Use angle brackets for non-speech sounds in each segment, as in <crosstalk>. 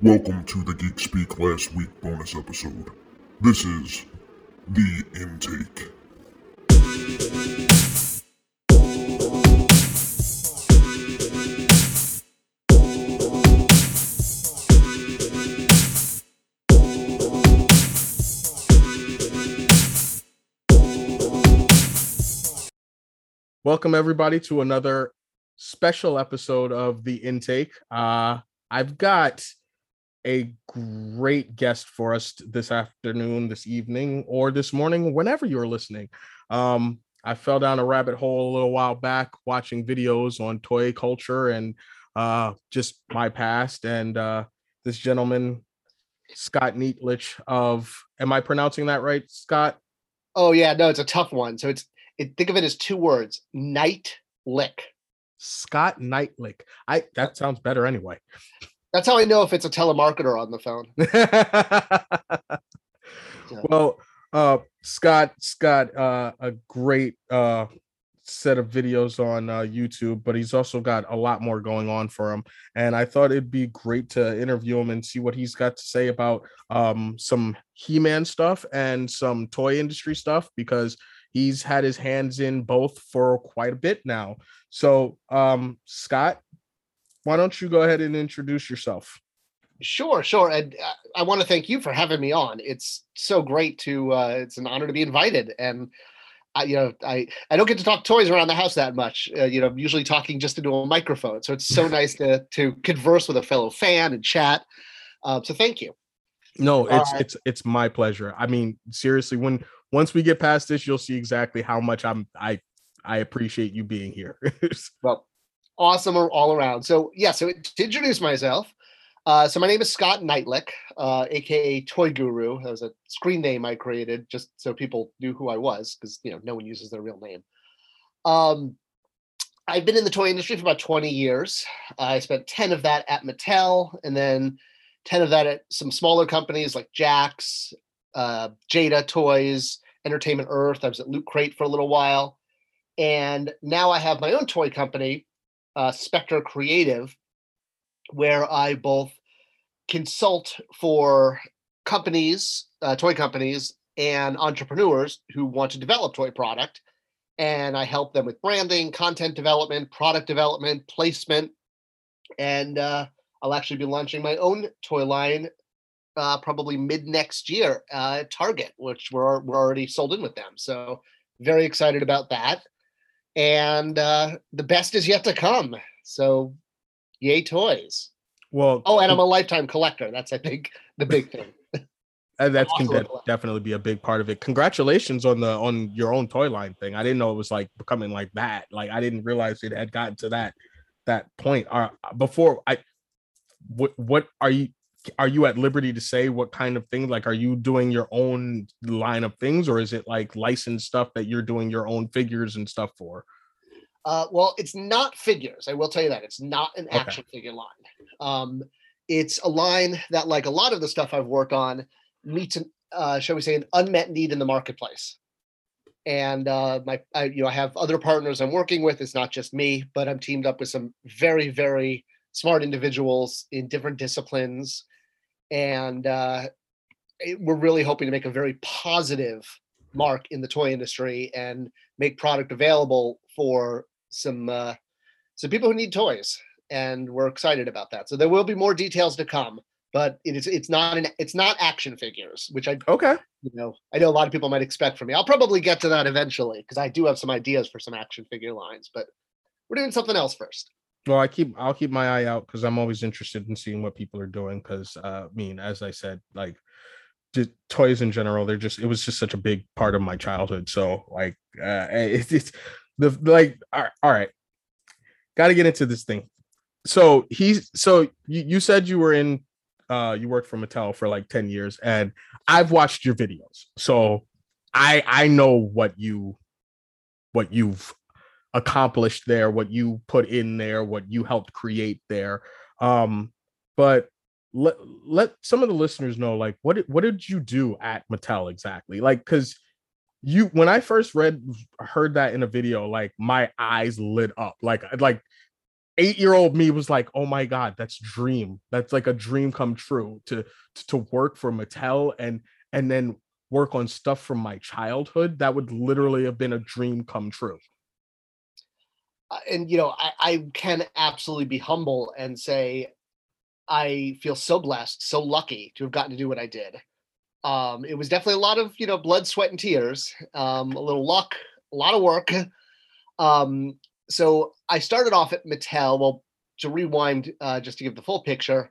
Welcome to the Geek Speak Last Week bonus episode. This is The Intake. Welcome everybody to another special episode of The Intake. Uh I've got a great guest for us this afternoon, this evening, or this morning, whenever you're listening. Um, I fell down a rabbit hole a little while back watching videos on toy culture and uh, just my past. And uh, this gentleman, Scott Neatlich of, am I pronouncing that right, Scott? Oh yeah, no, it's a tough one. So it's it, think of it as two words: night lick. Scott Neitlich. I that sounds better anyway. <laughs> That's how I know if it's a telemarketer on the phone. <laughs> well, uh, Scott, Scott, uh, a great uh, set of videos on uh, YouTube, but he's also got a lot more going on for him. And I thought it'd be great to interview him and see what he's got to say about um, some He-Man stuff and some toy industry stuff because he's had his hands in both for quite a bit now. So, um, Scott, why don't you go ahead and introduce yourself? Sure, sure. And uh, I want to thank you for having me on. It's so great to. Uh, it's an honor to be invited, and I, you know, I I don't get to talk toys around the house that much. Uh, you know, I'm usually talking just into a microphone. So it's so <laughs> nice to to converse with a fellow fan and chat. Uh, so thank you. No, it's it's it's my pleasure. I mean, seriously, when once we get past this, you'll see exactly how much I'm I I appreciate you being here. <laughs> well, awesome all around. So yeah, so to introduce myself, uh, so my name is Scott Neitlich, uh, aka Toy Guru. That was a screen name I created just so people knew who I was, because you know no one uses their real name. Um, I've been in the toy industry for about 20 years. I spent 10 of that at Mattel, and then 10 of that at some smaller companies like Jakks, uh, Jada Toys, Entertainment Earth. I was at Loot Crate for a little while. And now I have my own toy company uh, Spector Creative, where I both consult for companies, uh, toy companies, and entrepreneurs who want to develop toy product. And I help them with branding, content development, product development, placement. And uh, I'll actually be launching my own toy line uh, probably mid next year uh, at Target, which we're, we're already sold in with them. So very excited about that and uh, the best is yet to come. So, yay toys! Well, oh, and I'm a lifetime collector. That's I think the big thing. <laughs> and that's can de- definitely be a big part of it. Congratulations on the on your own toy line thing. I didn't know it was like becoming like that. Like I didn't realize it had gotten to that that point. Uh, before I, what what are you are you at liberty to say what kind of thing like are you doing your own line of things or is it like licensed stuff that you're doing your own figures and stuff for? Uh, well it's not figures i will tell you that it's not an okay. action figure line. Um, it's a line that like a lot of the stuff i've worked on meets an uh, shall we say an unmet need in the marketplace. And uh, my I, you know i have other partners i'm working with it's not just me but i'm teamed up with some very very smart individuals in different disciplines. And uh, it, we're really hoping to make a very positive mark in the toy industry and make product available for some uh, some people who need toys. And we're excited about that. So there will be more details to come but it is it's not an it's not action figures which i okay. you know i know a lot of people might expect from me. I'll probably get to that eventually because i do have some ideas for some action figure lines but we're doing something else first well, I keep I'll keep my eye out because I'm always interested in seeing what people are doing. Because uh, I mean, as I said, like toys in general, they're just it was just such a big part of my childhood. So like, uh, it's, it's the like all right, all right. got to get into this thing. So he's so you, you said you were in uh you worked for Mattel for like 10 years and I've watched your videos. So I I know what you what you've accomplished there, what you put in there, what you helped create there. Um, but let let some of the listeners know like what did, what did you do at Mattel exactly? Like cuz you when I first read heard that in a video like my eyes lit up. Like like eight year old me was like, oh my god, that's dream. That's like a dream come true to to work for Mattel and and then work on stuff from my childhood. That would literally have been a dream come true. And you know, I, I can absolutely be humble and say I feel so blessed, so lucky to have gotten to do what I did. Um, it was definitely a lot of you know blood, sweat, and tears. Um, a little luck, a lot of work. Um, so I started off at Mattel. Well, to rewind, uh, just to give the full picture,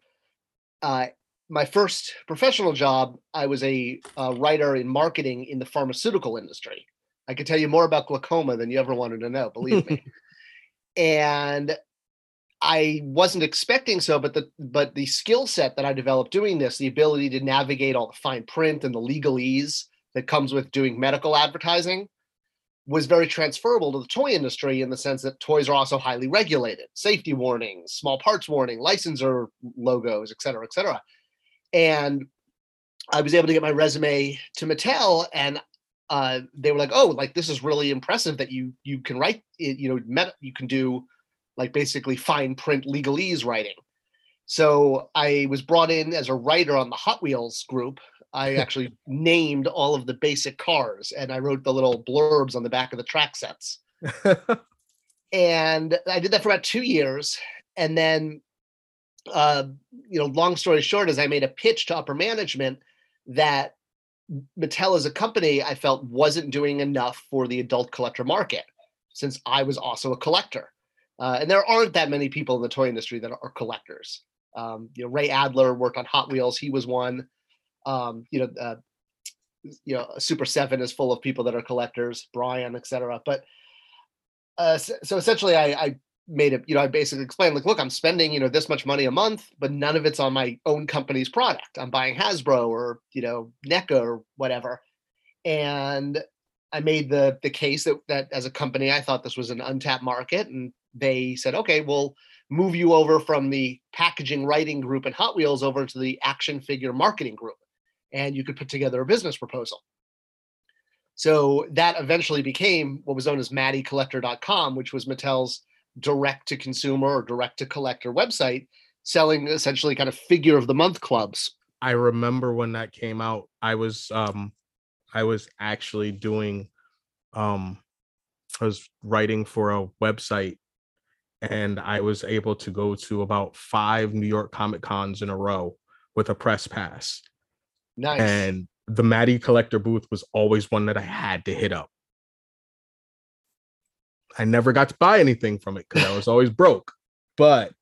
uh, my first professional job, I was a, a writer in marketing in the pharmaceutical industry. I could tell you more about glaucoma than you ever wanted to know, believe <laughs> me. And I wasn't expecting so, but the but the skill set that I developed doing this, the ability to navigate all the fine print and the legalese that comes with doing medical advertising, was very transferable to the toy industry in the sense that toys are also highly regulated, safety warnings, small parts warning, licensor logos, et cetera, et cetera. And I was able to get my resume to Mattel, and uh, they were like, "Oh, like this is really impressive that you you can write, you know, met, you can do like basically fine print legalese writing." So I was brought in as a writer on the Hot Wheels group. I <laughs> actually named all of the basic cars, and I wrote the little blurbs on the back of the track sets. <laughs> and I did that for about two years, and then uh, you know, long story short, is I made a pitch to upper management that Mattel as a company I felt wasn't doing enough for the adult collector market, since I was also a collector. Uh, and there aren't that many people in the toy industry that are collectors. Um, you know, Ray Adler worked on Hot Wheels; he was one. Um, you know, uh, you know, Super Seven is full of people that are collectors, Brian, etc. But uh, so, essentially, I, I made it, you know, I basically explained like, look, I'm spending, you know, this much money a month, but none of it's on my own company's product. I'm buying Hasbro or, you know, NECA or whatever. And I made the the case that that as a company, I thought this was an untapped market. And they said, okay, we'll move you over from the packaging writing group and Hot Wheels over to the action figure marketing group. And you could put together a business proposal. So that eventually became what was known as MattyCollector.com, which was Mattel's direct to consumer or direct to collector website selling essentially kind of figure of the month clubs. I remember when that came out, I was um I was actually doing um I was writing for a website and I was able to go to about five New York Comic Cons in a row with a press pass. Nice. And the Matty collector booth was always one that I had to hit up. I never got to buy anything from it because I was always broke, but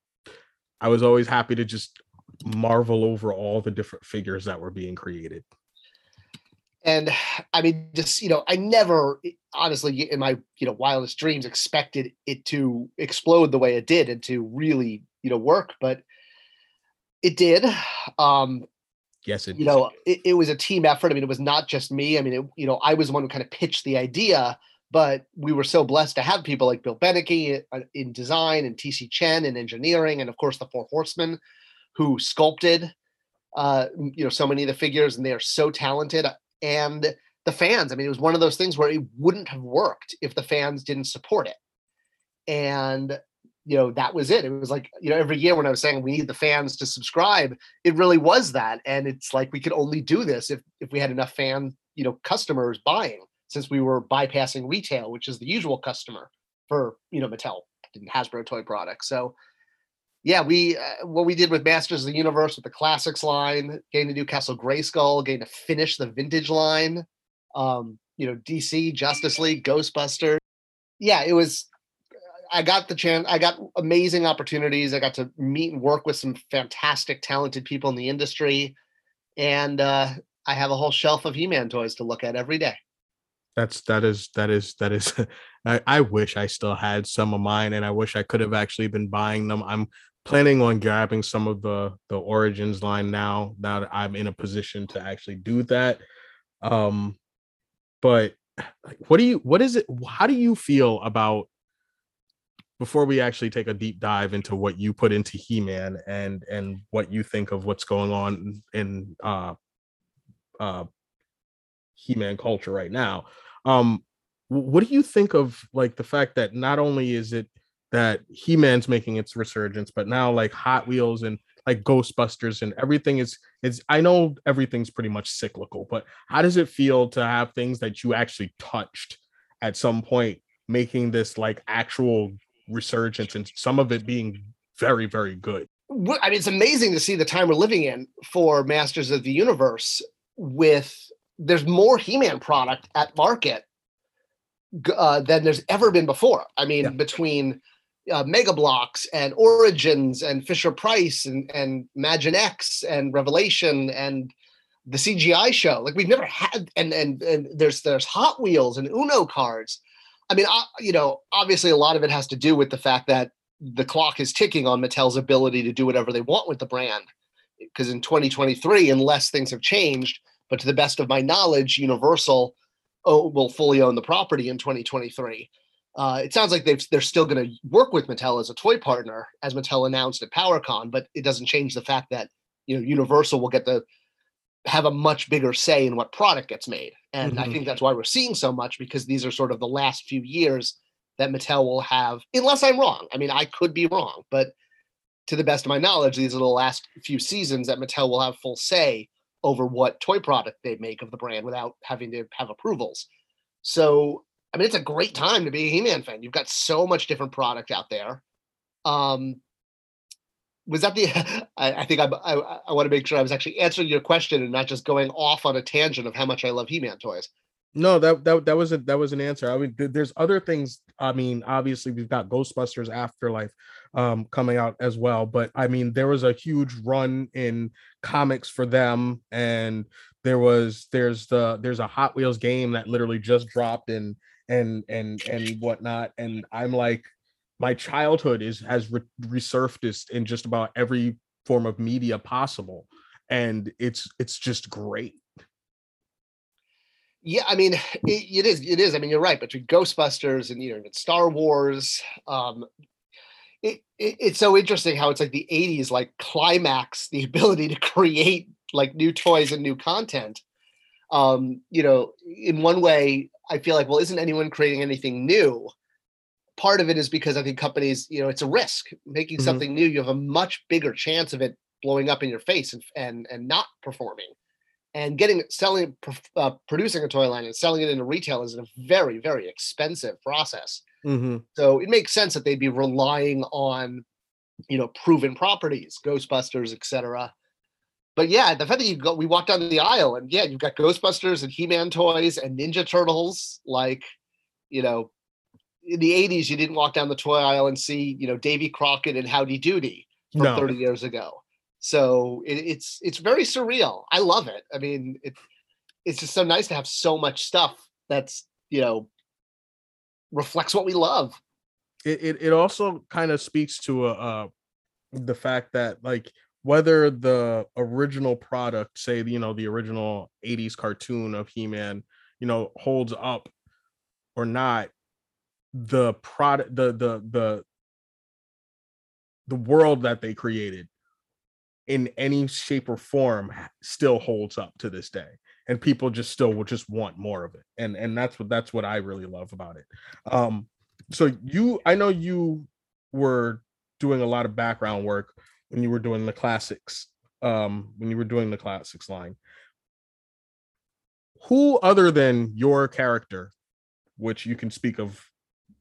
I was always happy to just marvel over all the different figures that were being created. And I mean, just you know, I never, honestly, in my you know wildest dreams, expected it to explode the way it did and to really you know work, but it did. Um, yes, it. You know, it, it was a team effort. I mean, it was not just me. I mean, it, you know, I was the one who kind of pitched the idea, but we were so blessed to have people like Bill Beneke uh, in design and TC Chen in engineering, and of course the Four Horsemen, who sculpted, uh, you know, so many of the figures, and they are so talented. And the fans, I mean, it was one of those things where it wouldn't have worked if the fans didn't support it. And you know that was it it was like you know every year when i was saying we need the fans to subscribe it really was that and it's like we could only do this if if we had enough fan you know customers buying since we were bypassing retail, which is the usual customer for you know Mattel and Hasbro toy products. So yeah, we uh, what we did with Masters of the Universe with the classics line, getting to do Castle Grayskull, getting to finish the vintage line, um, you know, DC, Justice League, Ghostbusters. Yeah, it was. I got the chance. I got amazing opportunities. I got to meet and work with some fantastic, talented people in the industry, and uh, I have a whole shelf of He-Man toys to look at every day that's that is that is that is <laughs> I, I wish i still had some of mine and i wish i could have actually been buying them. I'm planning on grabbing some of the the origins line now now that i'm in a position to actually do that. Um but what do you what is it how do you feel about before we actually take a deep dive into what you put into he-man and and what you think of what's going on in uh uh he-man culture right now um, what do you think of like the fact that not only is it that He-Man's making its resurgence, but now like Hot Wheels and like Ghostbusters and everything is is I know everything's pretty much cyclical, but how does it feel to have things that you actually touched at some point making this like actual resurgence and some of it being very very good? I mean, it's amazing to see the time we're living in for Masters of the Universe with there's more He-Man product at market uh, than there's ever been before. I mean, yeah. between uh, Mega Bloks and Origins and Fisher Price and and Imaginext and Revelation and the CGI show, like we've never had, and and and there's there's Hot Wheels and Uno cards. I mean, I, you know, obviously a lot of it has to do with the fact that the clock is ticking on Mattel's ability to do whatever they want with the brand. Because in 2023, unless things have changed, but to the best of my knowledge, Universal oh, will fully own the property in 2023. Uh, it sounds like they've, they're still going to work with Mattel as a toy partner, as Mattel announced at PowerCon, but it doesn't change the fact that you know Universal will get to have a much bigger say in what product gets made, and mm-hmm. I think that's why we're seeing so much because these are sort of the last few years that Mattel will have, unless I'm wrong. I mean, I could be wrong, but to the best of my knowledge, these are the last few seasons that Mattel will have full say over what toy product they make of the brand without having to have approvals. So, I mean, it's a great time to be a He-Man fan. You've got so much different product out there. Um, was that the? <laughs> I, I think I, I, I want to make sure I was actually answering your question and not just going off on a tangent of how much I love He-Man toys. No, that that that was a that was an answer. I mean, there's other things. I mean, obviously we've got Ghostbusters Afterlife um coming out as well, but I mean, there was a huge run in comics for them, and there was there's the there's a Hot Wheels game that literally just dropped and and and and whatnot, and I'm like, my childhood is has re- resurfaced in just about every form of media possible, and it's it's just great yeah, I mean, <sighs> it, it is. It is. I mean, you're right. Between Ghostbusters and you know, Star Wars, um, it, it, it's so interesting how it's like the '80s, like climax <laughs> the ability to create like new toys and new content. Um, you know, in one way, I feel like, well, isn't anyone creating anything new? Part of it is because I think companies, you know, it's a risk making mm-hmm. something new. You have a much bigger chance of it blowing up in your face and and and not performing and getting selling uh, producing a toy line and selling it into retail is a very very expensive process mm-hmm. so it makes sense that they'd be relying on you know proven properties ghostbusters etc but yeah the fact that you go we walk down the aisle and yeah you've got ghostbusters and he-man toys and ninja turtles like you know in the 80s you didn't walk down the toy aisle and see you know davy crockett and howdy doody from no. 30 years ago so it, it's it's very surreal. I love it. I mean, it it's just so nice to have so much stuff that's you know reflects what we love. It it, it also kind of speaks to a, uh, the fact that like whether the original product, say you know the original '80s cartoon of He-Man, you know holds up or not, the product, the the the the world that they created in any shape or form still holds up to this day and people just still will just want more of it and and that's what that's what i really love about it. Um so you i know you were doing a lot of background work when you were doing the classics um when you were doing the classics line. Who other than your character which you can speak of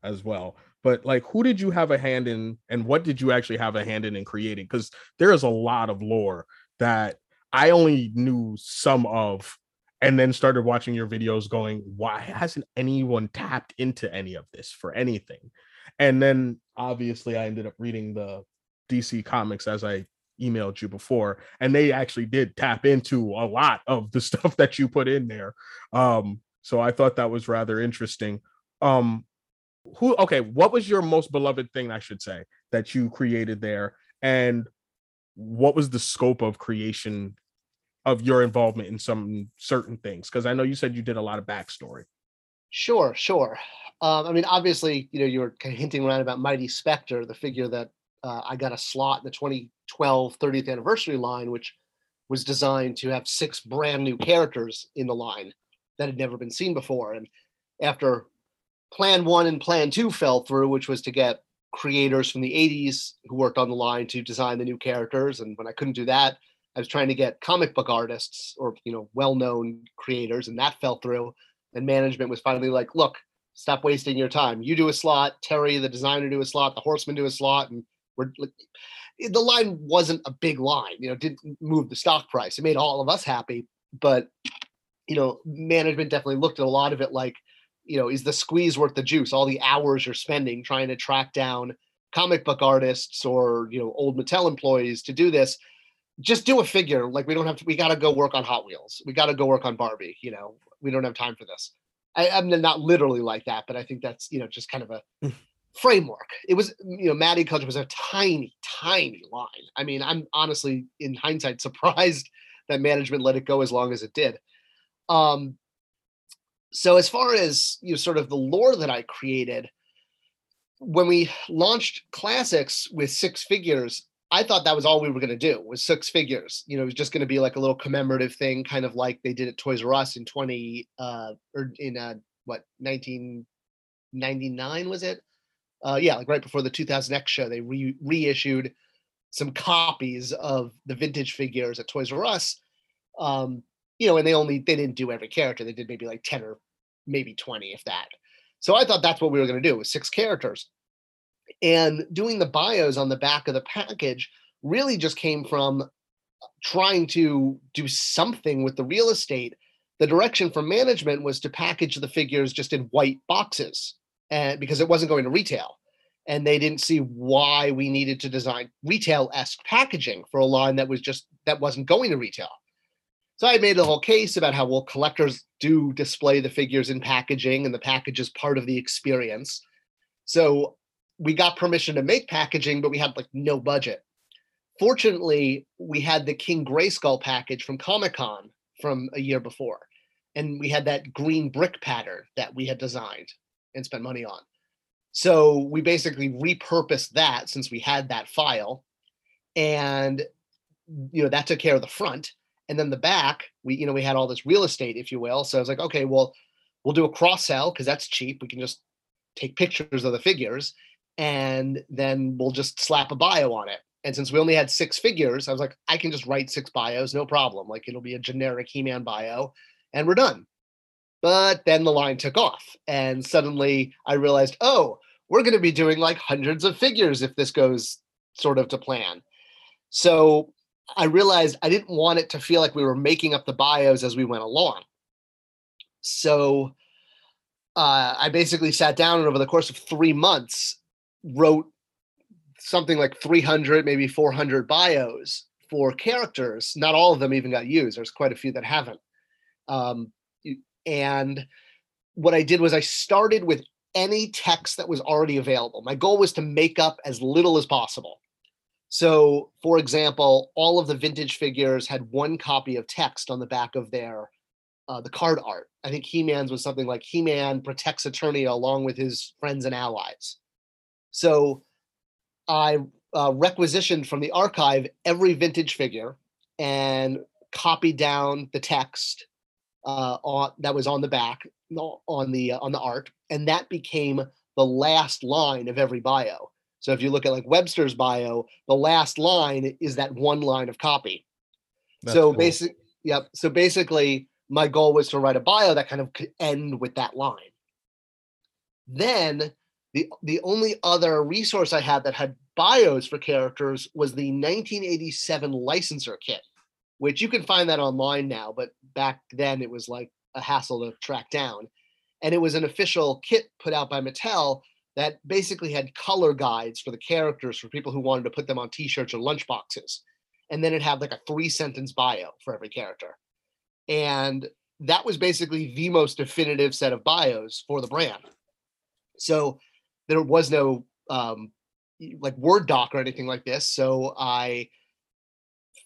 as well but like who did you have a hand in and what did you actually have a hand in in creating? Because there is a lot of lore that i only knew some of and then started watching your videos going why hasn't anyone tapped into any of this for anything? And then obviously i ended up reading the dc comics as i emailed you before and they actually did tap into a lot of the <laughs> stuff that you put in there. Um so i thought that was rather interesting. Um who okay what was your most beloved thing i should say that you created there? And what was the scope of creation of your involvement in some certain things? Because i know you said you did a lot of backstory. Sure sure. Um, i mean obviously you know you were kind of hinting around about mighty spector the figure that uh, i got a slot in the 2012 30th anniversary line which was designed to have six brand new characters in the line that had never been seen before. And after plan one and plan two fell through, which was to get creators from the 80s who worked on the line to design the new characters. And when I couldn't do that, I was trying to get comic book artists or you know well-known creators, and that fell through. And management was finally like, "Look, stop wasting your time. You do a slot, Terry, the designer, do a slot, the Horseman do a slot, and we're." The line wasn't a big line, you know, didn't move the stock price. It made all of us happy, but you know, management definitely looked at a lot of it like, you know, is the squeeze worth the juice? All the hours you're spending trying to track down comic book artists or you know old Mattel employees to do this just do a figure. Like we don't have to. We got to go work on Hot Wheels. We got to go work on Barbie. You know, we don't have time for this. I, I'm not literally like that, but I think that's you know just kind of a hmm. framework. It was you know Matty Collector was a tiny, tiny line. I mean, I'm honestly in hindsight <laughs> surprised that management let it go as long as it did. Um, so as far as you know, sort of the lore that I created, when we launched classics with six figures, I thought that was all we were going to do was six figures. You know, it was just going to be like a little commemorative thing, kind of like they did at Toys R Us in 20 uh or in uh what 1999 was it? Uh yeah, like right before the 2000X show, they re- reissued some copies of the vintage figures at Toys R Us. Um, you know, and they only they didn't do every character. They did maybe like 10 or maybe 20 if that. So I thought that's what we were going to do with six characters. And doing the bios on the back of the package really just came from trying to do something with the real estate. The direction from management was to package the figures just in white boxes and because it wasn't going to retail. And they didn't see why we needed to design retail-esque packaging for a line that was just that wasn't going to retail. So I made a whole case about how well collectors do display the figures in packaging and the package is part of the experience. So we got permission to make packaging, but we had like no budget. Fortunately, we had the King Grayskull package from Comic Con from a year before, and we had that green brick pattern that we had designed and spent money on. So we basically repurposed that since we had that file, and you know that took care of the front, and then the back we you know we had all this real estate, if you will. So I was like, okay, well, we'll do a cross sell because that's cheap. We can just take pictures of the figures and then we'll just slap a bio on it. And since we only had six figures, I was like, I can just write six bios, no problem. Like it'll be a generic He Man bio, and we're done. But then the line took off, and suddenly I realized, oh, we're going to be doing like hundreds of figures if this goes sort of to plan. So I realized I didn't want it to feel like we were making up the bios as we went along. So uh, I basically sat down and over the course of three months wrote something like 300, maybe 400 bios for characters. Not all of them even got used. There's quite a few that haven't. Um, and what I did was I started with any text that was already available. My goal was to make up as little as possible. So, for example, all of the vintage figures had one copy of text on the back of their uh, the card art. I think He-Man's was something like He-Man protects Eternia along with his friends and allies. So I uh, requisitioned from the archive every vintage figure and copied down the text uh, on that was on the back on the uh, on the art, and that became the last line of every bio. So if you look at like Webstor's bio, the last line is that one line of copy. That's so cool. basic, yep. So basically, my goal was to write a bio that kind of could end with that line. Then the, the only other resource I had that had bios for characters was the 1987 licenser kit, which you can find that online now, but back then it was like a hassle to track down. And it was an official kit put out by Mattel that basically had color guides for the characters for people who wanted to put them on t-shirts or lunchboxes. And then it had like a three sentence bio for every character. And that was basically the most definitive set of bios for the brand. So there was no um, like Word doc or anything like this. So I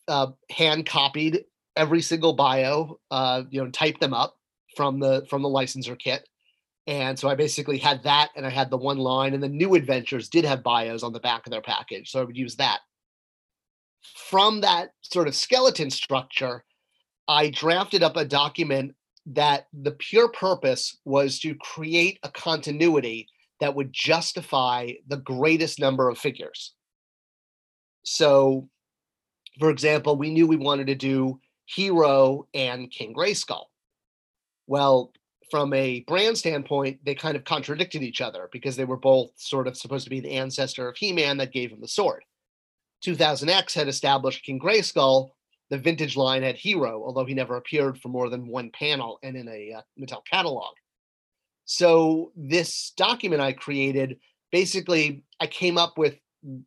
uh, hand copied every single bio, uh, you know, typed them up from the from the licenser kit. And so I basically had that and I had the one line and the new adventures did have bios on the back of their package. So I would use that. From that sort of skeleton structure, I drafted up a document that the pure purpose was to create a continuity that would justify the greatest number of figures. So, for example, we knew we wanted to do Hero and King Grayskull. Well, from a brand standpoint, they kind of contradicted each other because they were both sort of supposed to be the ancestor of He Man that gave him the sword. 2000X had established King Grayskull. The vintage line had Hero, although he never appeared for more than one panel and in a uh, Mattel catalog. So, this document I created basically, I came up with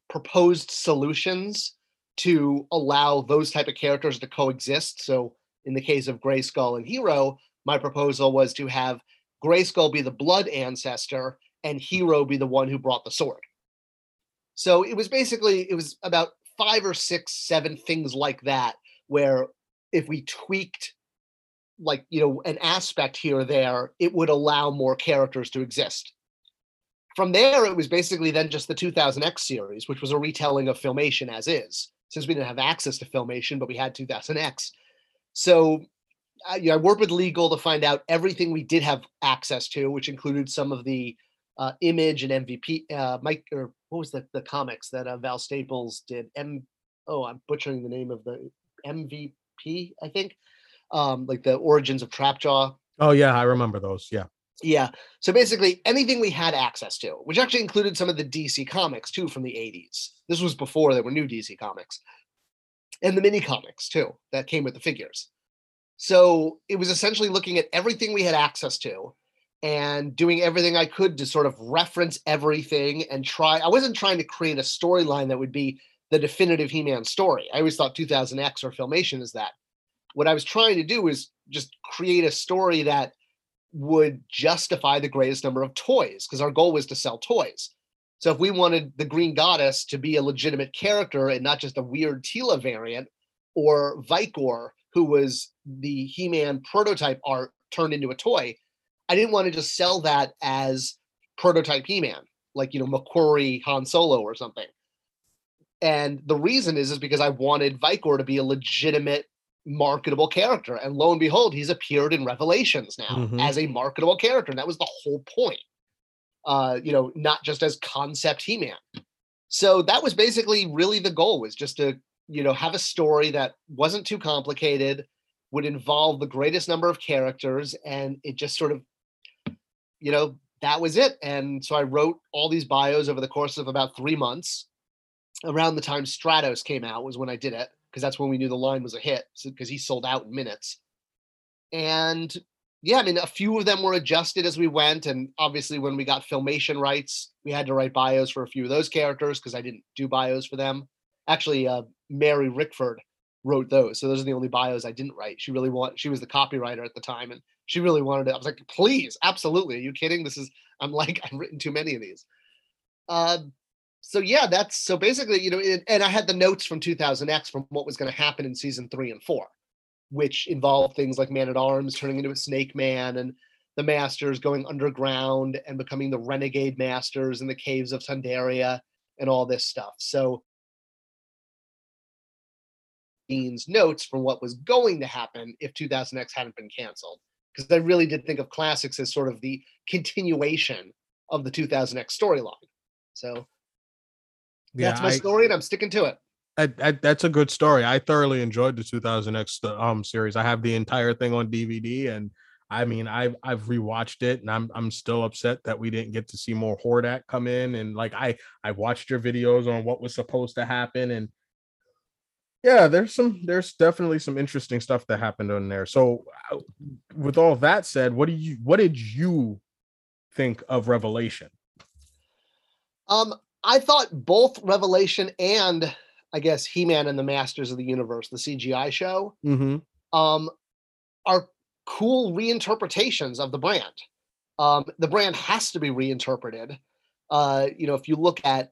proposed solutions to allow those type of characters to coexist. So, in the case of Grayskull and Hero, my proposal was to have Grayskull be the blood ancestor and Hero be the one who brought the sword. So it was basically it was about five or six, seven things like that, where if we tweaked like you know an aspect here or there, it would allow more characters to exist. From there, it was basically then just the 2000X series, which was a retelling of Filmation as is, since we didn't have access to Filmation, but we had 2000X. So I, you know, I worked with legal to find out everything we did have access to, which included some of the uh, image and MVP. Uh, Mike, or what was the the comics that uh, Val Staples did? M. Oh, I'm butchering the name of the MVP. I think, um, like the origins of Trapjaw. Oh yeah, I remember those. Yeah. Yeah. So basically, anything we had access to, which actually included some of the DC comics too from the 80s. This was before there were new DC comics, and the mini comics too that came with the figures. So it was essentially looking at everything we had access to and doing everything I could to sort of reference everything and try. I wasn't trying to create a storyline that would be the definitive He Man story. I always thought 2000X or Filmation is that. What I was trying to do was just create a story that would justify the greatest number of toys because our goal was to sell toys. So if we wanted the Green Goddess to be a legitimate character and not just a weird Teela variant, or Vikor, who was the He-Man prototype art turned into a toy. I didn't want to just sell that as prototype He-Man, like you know McQuarrie Han Solo or something. And the reason is is because I wanted Vikor to be a legitimate marketable character. And lo and behold, he's appeared in Revelations now mm-hmm. as a marketable character. And that was the whole point. Uh, you know, not just as concept He-Man. So that was basically really the goal was just to you know have a story that wasn't too complicated would involve the greatest number of characters and it just sort of you know that was it. And so i wrote all these bios over the course of about three months. Around the time stratos came out was when i did it because that's when we knew the line was a hit because he sold out in minutes. And yeah i mean a few of them were adjusted as we went and obviously when we got filmation rights we had to write bios for a few of those characters because i didn't do bios for them. Actually uh, Mary Rickford wrote those. So those are the only bios I didn't write. She really want she was the copywriter at the time and she really wanted it. I was like, please, absolutely. Are you kidding? This is I'm like, <laughs> I've written too many of these. Uh, so yeah, that's so basically, you know, it, and I had the notes from 2000X from what was going to happen in season three and four, which involved things like Man at Arms turning into a Snake Man and the Masters going underground and becoming the Renegade Masters in the caves of Thundaria and all this stuff. So Dean's notes from what was going to happen if 2000X hadn't been canceled. Because I really did think of classics as sort of the continuation of the 2000X storyline. So yeah, that's my I, story, and I'm sticking to it. I, I, that's a good story. I thoroughly enjoyed the 2000X um series. I have the entire thing on DVD, and I mean, I've I've rewatched it, and I'm I'm still upset that we didn't get to see more Hordak come in. And like I I watched your videos on what was supposed to happen, and yeah there's some there's definitely some interesting stuff that happened on there. So uh, with all that said what do you what did you think of revelation? Um i thought both revelation and i guess he-man and the masters of the universe the cgi show mm-hmm. um are cool reinterpretations of the brand. Um the brand has to be reinterpreted. Uh you know if you look at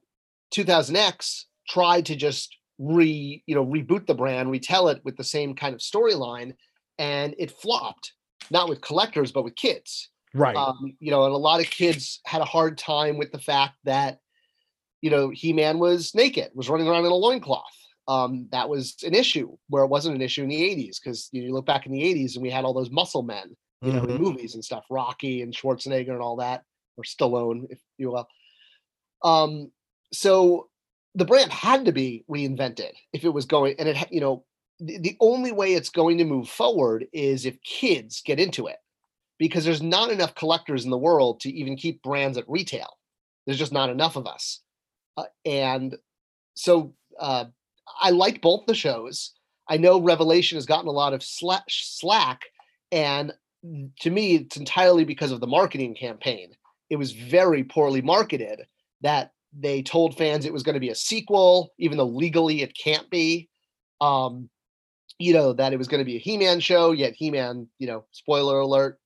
2000x tried to just re you know reboot the brand retell it with the same kind of storyline and it flopped. Not with collectors but with kids. Right. Um, you know and a lot of kids had a hard time with the fact that you know he-man was naked was running around in a loincloth. Um, that was an issue where it wasn't an issue in the 80s because you, know, you look back in the 80s and we had all those muscle men you know mm-hmm. in movies and stuff. Rocky and schwarzenegger and all that or Stallone, if you will. Um, so the brand had to be reinvented if it was going, and it, you know, the, the only way it's going to move forward is if kids get into it, because there's not enough collectors in the world to even keep brands at retail. There's just not enough of us, uh, and so uh, I like both the shows. I know Revelation has gotten a lot of slack, slack, and to me, it's entirely because of the marketing campaign. It was very poorly marketed. That they told fans it was going to be a sequel, even though legally it can't be. Um, you know that it was going to be a He-Man show, yet He-Man, you know, spoiler alert,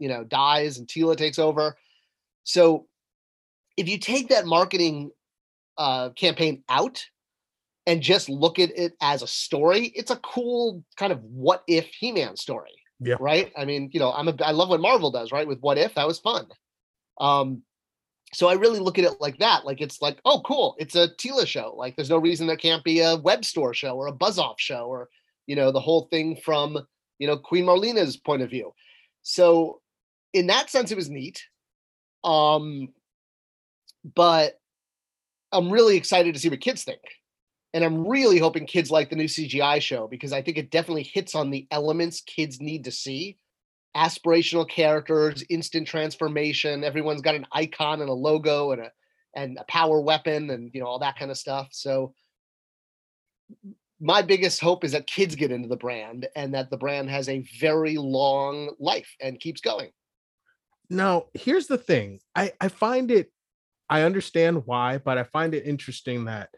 you know, dies and Teela takes over. So if you take that marketing uh, campaign out and just look at it as a story, it's a cool kind of what if He-Man story. Yeah. Right. I mean, you know, I'm a I love what Marvel does, right? With what if that was fun. Um, so I really look at it like that. Like it's like, oh, cool, it's a Teela show. Like there's no reason there can't be a Webstor show or a buzz off show or you know the whole thing from you know Queen Marlena's point of view. So in that sense, it was neat. Um, but I'm really excited to see what kids think. And I'm really hoping kids like the new CGI show because I think it definitely hits on the elements kids need to see. Aspirational characters, instant transformation, everyone's got an icon and a logo and a and a power weapon and you know all that kind of stuff. So my biggest hope is that kids get into the brand and that the brand has a very long life and keeps going. Now, here's the thing. I I find it I understand why, but I find it interesting that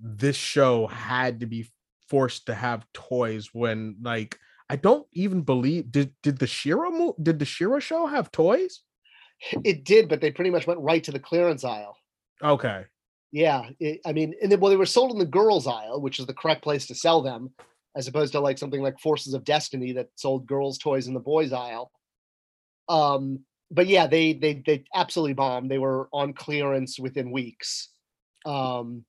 this show had to be forced to have toys when like I don't even believe did did the She-Ra mo- did the She-Ra show have toys? It did, but they pretty much went right to the clearance aisle. Okay. Yeah, it, I mean, and then, well, they were sold in the girls aisle, which is the correct place to sell them, as opposed to like something like Forces of Destiny that sold girls' toys in the boys aisle. Um, but yeah, they they they absolutely bombed. They were on clearance within weeks. Um,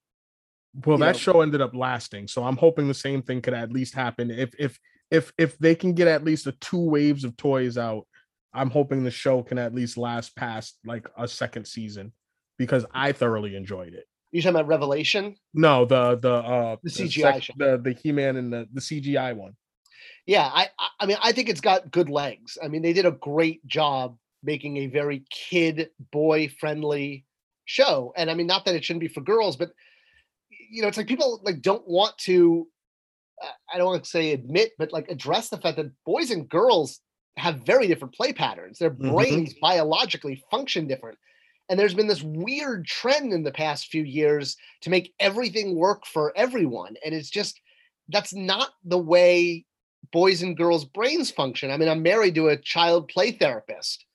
well, that know, show ended up lasting, so I'm hoping the same thing could at least happen. If if if if they can get at least a two waves of toys out, I'm hoping the show can at least last past like a second season because I thoroughly enjoyed it. You talking about Revelation? No, the the uh the CGI sec- the the He Man and the the CGI one. Yeah, I I mean I think it's got good legs. I mean they did a great job making a very kid boy friendly show, and I mean not that it shouldn't be for girls, but you know it's like people like don't want to. I don't want to say admit, but like address the fact that boys and girls have very different play patterns. Their brains mm-hmm. biologically function different. And there's been this weird trend in the past few years to make everything work for everyone. And it's just, that's not the way boys and girls' brains function. I mean, I'm married to a child play therapist.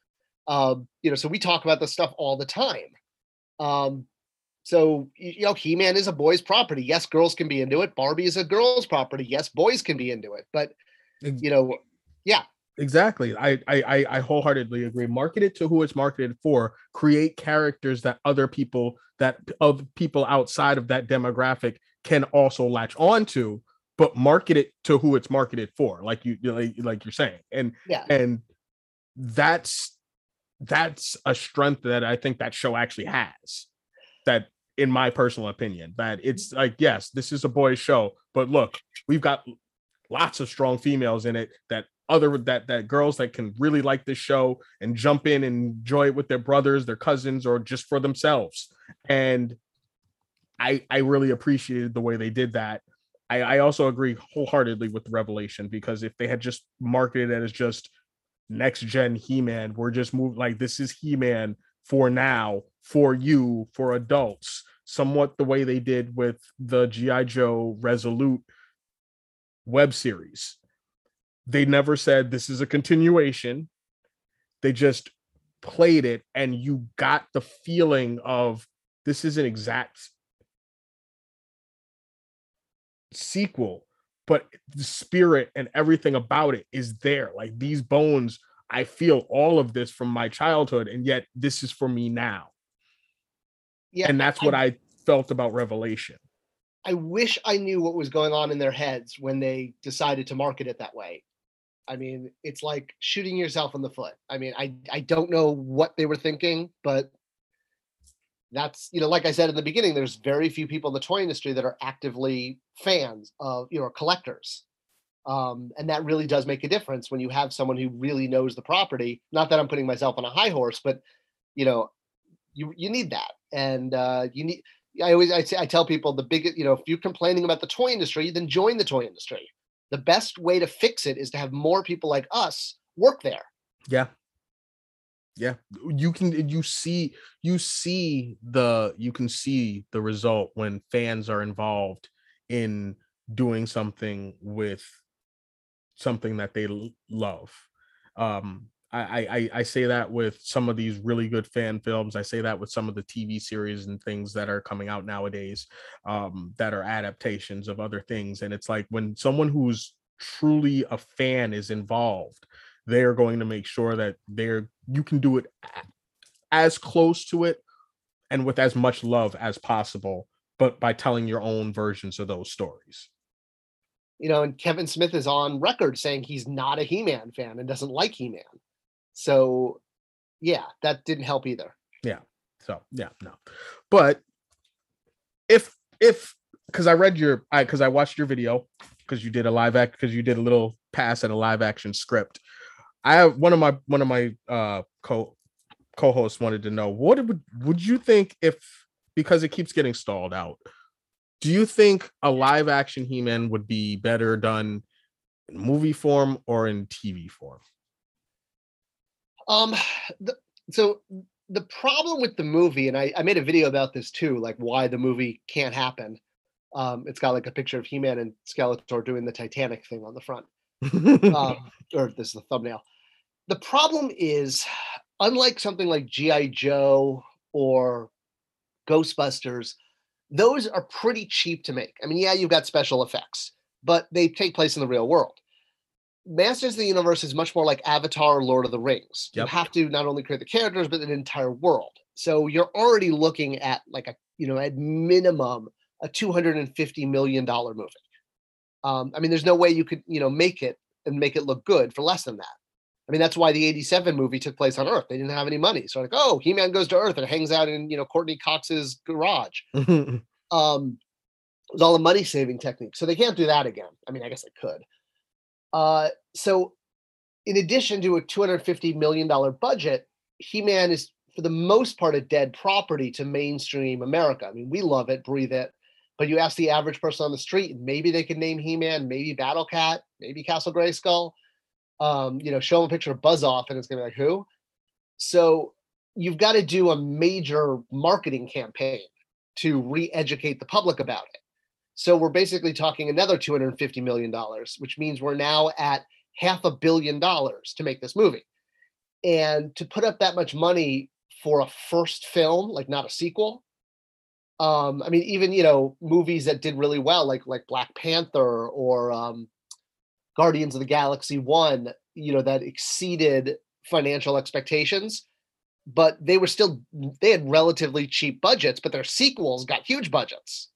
Um, you know, so we talk about this stuff all the time. Um, so you know, He-Man is a boy's property. Yes, girls can be into it. Barbie is a girl's property. Yes, boys can be into it. But you know, yeah, Exactly. I, I I wholeheartedly agree. Market it to who it's marketed for. Create characters that other people that of people outside of that demographic can also latch on to, but market it to who it's marketed for. Like you like, like you're saying. And yeah, and that's that's a strength that I think that show actually has. That in my personal opinion, that it's mm-hmm. like, yes, this is a boys show, but look, we've got lots of strong females in it that other that that girls that can really like this show and jump in and enjoy it with their brothers, their cousins, or just for themselves. And I I really appreciated the way they did that. I, I also agree wholeheartedly with the Revelation because if they had just marketed it as just next gen He-Man, we're just moving like this is He-Man for now, for you, for adults, somewhat the way they did with the G.I. Joe Resolute web series they never said this is a continuation. They just played it and you got the feeling of this is an exact sequel, but the spirit and everything about it is there. Like these bones, I feel all of this from my childhood, and yet this is for me now. Yeah. And that's what I, I felt about Revelation. I wish I knew what was going on in their heads when they decided to market it that way I mean, it's like shooting yourself in the foot. I mean, I I don't know what they were thinking, but that's you know, like I said in the beginning, there's very few people in the toy industry that are actively fans of you know collectors. Um, and that really does make a difference when you have someone who really knows the property. Not that I'm putting myself on a high horse, but you know, you you need that, and uh, you need. I always I, say, I tell people the biggest, you know, if you're complaining about the toy industry, then join the toy industry. The best way to fix it is to have more people like us work there. Yeah. Yeah. You can you see you see the you can see the result when fans are involved in doing something with something that they love. Um, I, I I say that with some of these really good fan films. I say that with some of the TV series and things that are coming out nowadays, um, that are adaptations of other things. And it's like when someone who's truly a fan is involved, they are going to make sure that they're you can do it as close to it and with as much love as possible, but by telling your own versions of those stories you know, and Kevin Smith is on record saying he's not a He-Man fan and doesn't like He-Man. So, yeah, that didn't help either. Yeah. So, yeah, no. But if if because I read your I because I watched your video because you did a live act because you did a little pass at a live action script. I have one of my one of my uh co co-hosts wanted to know what would would you think if because it keeps getting stalled out do you think a live action He-Man would be better done in movie form or in TV form? Um, the, so the problem with the movie, and I, I made a video about this too, like why the movie can't happen. Um, it's got like a picture of He-Man and Skeletor doing the Titanic thing on the front, <laughs> um, or this is the thumbnail. The problem is, unlike something like GI Joe or Ghostbusters, those are pretty cheap to make. I mean, yeah, you've got special effects, but they take place in the real world. Masters of the Universe is much more like Avatar or Lord of the Rings. Yep. You have to not only create the characters, but an entire world. So you're already looking at like a, you know, at minimum a $250 million movie. Um, I mean, there's no way you could, you know, make it and make it look good for less than that. I mean, that's why the 87 movie took place on Earth. They didn't have any money. So like, oh, He-Man goes to Earth and hangs out in, you know, Courteney Cox's garage. <laughs> um, it was all a money saving technique. So they can't do that again. I mean, I guess they could. Uh, so in addition to a $250 million budget, He-Man is for the most part a dead property to mainstream America. I mean, we love it, breathe it. But you ask the average person on the street, maybe they can name He-Man, maybe Battle Cat, maybe Castle Grayskull um, you know, show them a picture of Buzz-Off and it's gonna be like, who? So you've got to do a major marketing campaign to re-educate the public about it. So we're basically talking another $250 million, which means we're now at half a billion dollars to make this movie. And to put up that much money for a first film, like not a sequel. Um, I mean, even you know, movies that did really well, like like Black Panther or um, Guardians of the Galaxy 1, you know, that exceeded financial expectations, but they were still they had relatively cheap budgets, but their sequels got huge budgets.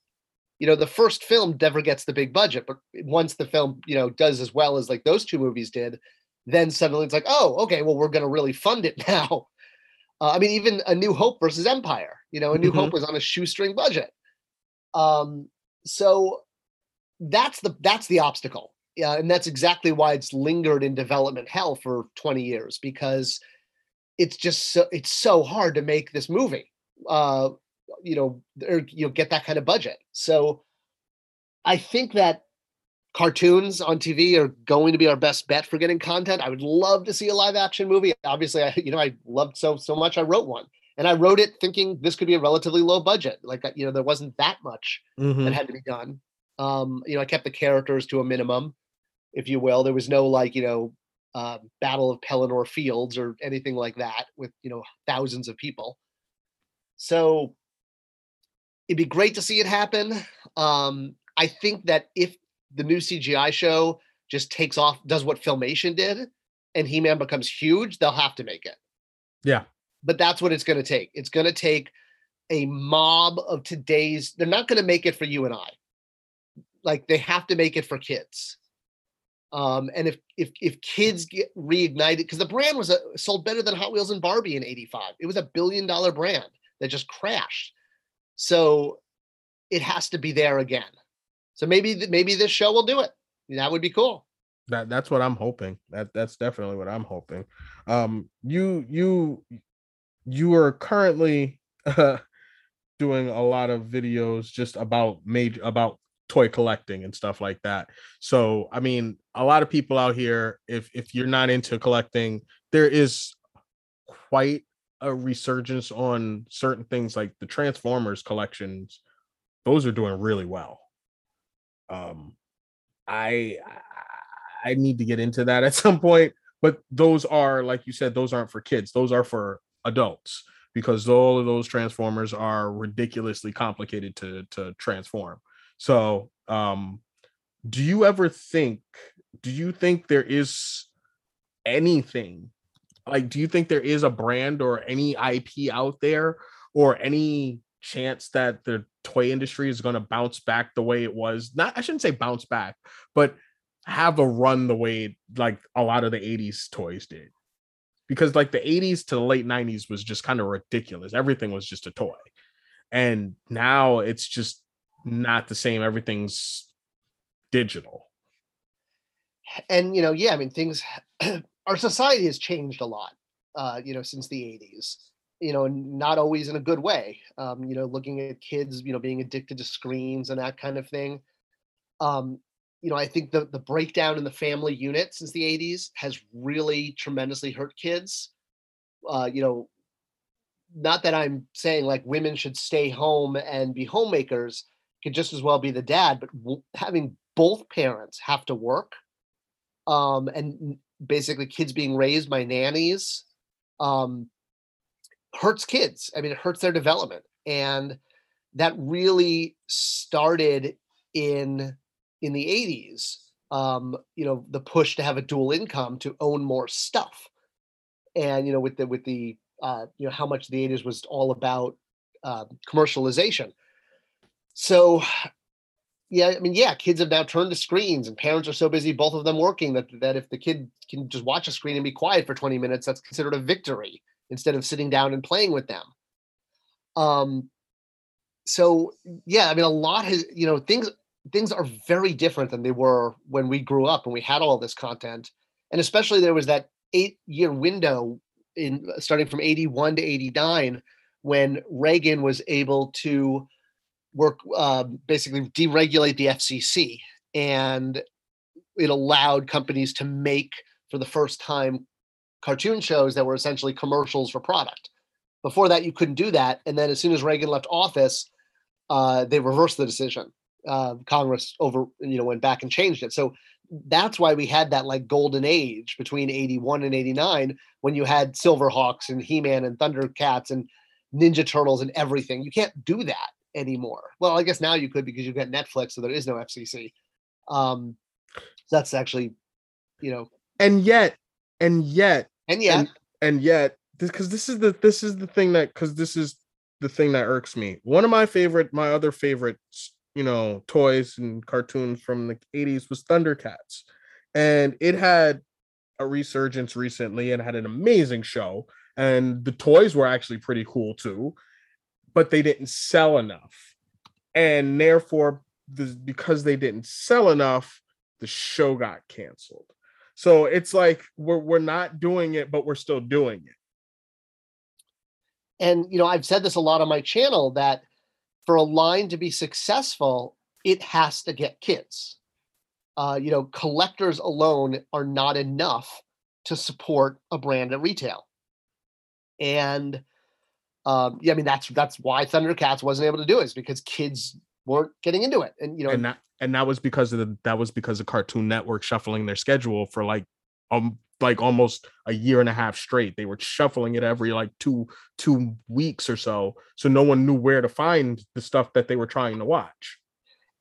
You know, the first film never gets the big budget, but once the film, you know, does as well as like those two movies did, then suddenly it's like, oh, okay, well, we're going to really fund it <laughs> now. Uh, I mean, even A New Hope versus Empire, you know, A New mm-hmm. Hope was on a shoestring budget. Um, so that's the that's the obstacle yeah, and that's exactly why it's lingered in development hell for 20 years because it's just so it's so hard to make this movie. Uh, you know, or you know, get that kind of budget. So I think that cartoons on TV are going to be our best bet for getting content. I would love to see a live action movie. Obviously, I <laughs> you know I loved so so much I wrote one. And I wrote it thinking this could be a relatively low budget. Like you know, there wasn't that much mm-hmm. that had to be done. Um, you know, I kept the characters to a minimum if you will. There was no like, you know, uh, Battle of Pelennor Fields or anything like that with, you know, thousands of people. So it'd be great to see it happen. Um, I think that if the new CGI show just takes off, does what Filmation did, and He Man becomes huge, they'll have to make it. Yeah. But that's what it's going to take. It's going to take a mob of today's, they're not going to make it for you and I. Like they have to make it for kids Um, and if if if kids get reignited, because the brand was a, sold better than Hot Wheels and Barbie in '85, it was a billion dollar brand that just crashed. So it has to be there again. So maybe maybe this show will do it. That would be cool. That that's what I'm hoping. That that's definitely what I'm hoping. Um, you you you are currently uh, <laughs> doing a lot of videos just about major about toy collecting and stuff like that. So, I mean, a lot of people out here, if if you're not into collecting, there is quite a resurgence on certain things like the Transformers collections. Those are doing really well. Um, I I need to get into that <laughs> at some point, but those are like you said, those aren't for kids. Those are for adults because all of those transformers are ridiculously complicated to to transform. So, um, do you ever think, do you think there is anything like, do you think there is a brand or any IP out there or any chance that the toy industry is going to bounce back the way it was? Not, I shouldn't say bounce back, but have a run the way like a lot of the 80s toys did. Because like the 80s to the late 90s was just kind of ridiculous. Everything was just a toy. And now it's just not the same. Everything's digital. And you know, yeah, I mean, things. <clears throat> our society has changed a lot, uh, you know, since the '80s. You know, not always in a good way. Um, you know, looking at kids, you know, being addicted to screens and that kind of thing. Um, you know, I think the the breakdown in the family unit since the '80s has really tremendously hurt kids. Uh, you know, not that I'm saying like women should stay home and be homemakers, could just as well be the dad, but w- having both parents have to work, um, and basically kids being raised by nannies, um, hurts kids. I mean, it hurts their development, and that really started in in the 80s. Um, you know, the push to have a dual income to own more stuff, and you know, with the with the uh, you know how much the 80s was all about uh, commercialization so yeah, I mean, yeah, kids have now turned to screens and parents are so busy, both of them working, that that if the kid can just watch a screen and be quiet for 20 minutes, that's considered a victory instead of sitting down and playing with them. Um so yeah, I mean a lot has, you know, things things are very different than they were when we grew up and we had all this content. And especially there was that eight year window in starting from 81 to 89 when Reagan was able to work uh, basically deregulate the FCC, and it allowed companies to make for the first time cartoon shows that were essentially commercials for product. Before that, you couldn't do that, and then as soon as Reagan left office, uh, they reversed the decision. Uh, Congress over you know went back and changed it. So that's why we had that like golden age between 81 and 89 when you had Silverhawks and He-Man and Thundercats and Ninja Turtles and everything. You can't do that anymore. Well, I guess now you could because you've got Netflix, so there is no FCC. Um, that's actually, you know, and yet, and yet, and yet, and, and yet, because this, this is the this is the thing that because this is the thing that irks me. One of my favorite, my other favorite, you know, toys and cartoons from the '80s was Thundercats, and it had a resurgence recently and had an amazing show. And the toys were actually pretty cool too but they didn't sell enough. And therefore, the, because they didn't sell enough, the show got canceled. So it's like we're we're not doing it, but we're still doing it. And you know, I've said this a lot on my channel that for a line to be successful, it has to get kids. Uh, you know, collectors alone are not enough to support a brand at retail. And um, yeah, I mean that's that's why Thundercats wasn't able to do it is because kids weren't getting into it, and you know, and that and that was because of the that was because of Cartoon Network shuffling their schedule for like um like almost a year and a half straight. They were shuffling it every like two two weeks or so, so no one knew where to find the stuff that they were trying to watch.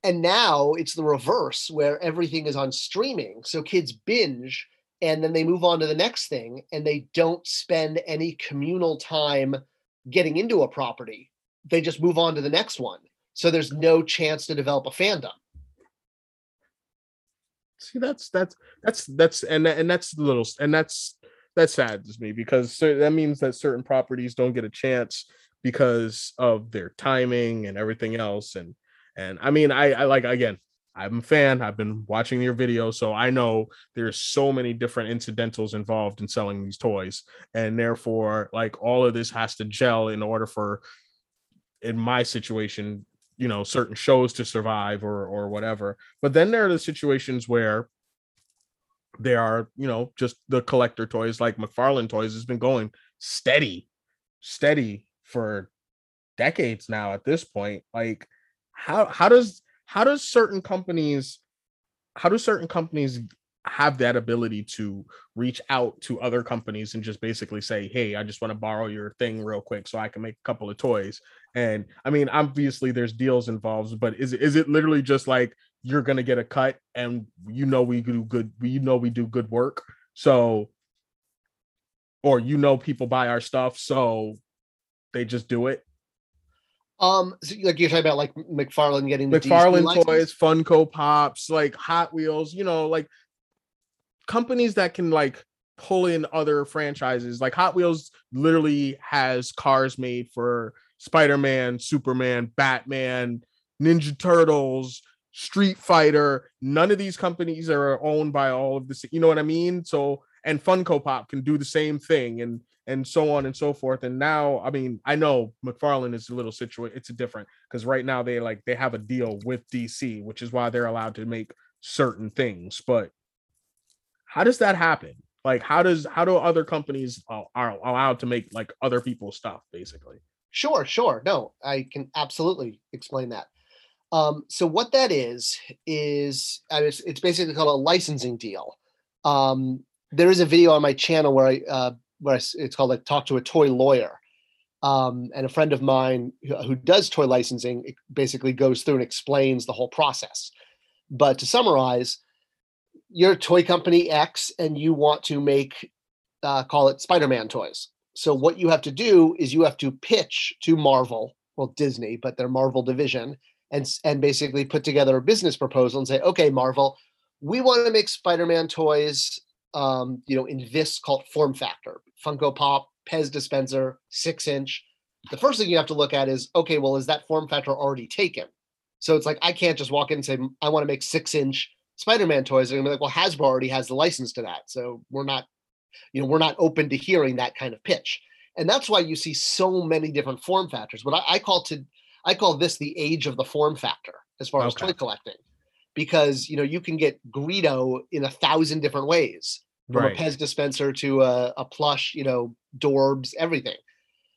And now it's the reverse, where everything is on streaming, so kids binge and then they move on to the next thing, and they don't spend any communal time getting into a property, they just move on to the next one. So there's no chance to develop a fandom. see that's that's that's that's and and that's a little and that's that saddens me because that means that certain properties don't get a chance because of their timing and everything else and and i mean i i like again i'm a fan i've been watching your videos so i know there's so many different incidentals involved in selling these toys. And therefore like all of this has to gel in order for in my situation you know certain shows to survive or or whatever. But then there are the situations where there are you know just the collector toys like mcfarlane toys has been going steady steady for decades now at this point. Like how how does how does certain companies how do certain companies have that ability to reach out to other companies and just basically say hey i just want to borrow your thing real quick so i can make a couple of toys? And i mean obviously there's deals involved but is, is it literally just like you're gonna get a cut and you know we do good we you know we do good work so or you know people buy our stuff so they just do it um so like you're talking about like mcfarlane getting the mcfarlane toys funko pops like hot wheels you know like companies that can like pull in other franchises like hot wheels literally has cars made for spider-man superman batman ninja turtles Street Fighter. None of these companies are owned by all of this. You know what I mean? So and Funko Pop can do the same thing and and so on and so forth. And now, I mean, I know McFarlane is a little situated. It's a different because right now they like they have a deal with DC, which is why they're allowed to make certain things. But how does that happen? Like, how does how do other companies uh, are allowed to make like other people's stuff, basically? Sure, sure. No, I can absolutely explain that. Um, so what that is is it's, it's, basically called a licensing deal. Um, there is a video on my channel where I uh, where I, it's called like talk to a toy lawyer. Um, and a friend of mine who, who does toy licensing basically goes through and explains the whole process. But to summarize, you're a toy company X and you want to make uh, call it Spider-Man toys. So what you have to do is you have to pitch to Marvel, well Disney, but their Marvel division, and and basically put together a business proposal and say, okay, Marvel, we want to make Spider-Man toys, um, you know, in this called form factor, Funko Pop, Pez dispenser, six inch. The first thing you have to look at is, okay, well, is that form factor already taken? So it's like I can't just walk in and say I want to make six inch Spider-Man toys. And be like, well, Hasbro already has the license to that, so we're not, you know, we're not open to hearing that kind of pitch. And that's why you see so many different form factors. But I, I call to I call this the age of the form factor as far as toy collecting, because you know you can get Greedo in a thousand different ways, from right. a Pez dispenser to a, a, plush, you know, Dorbz, everything.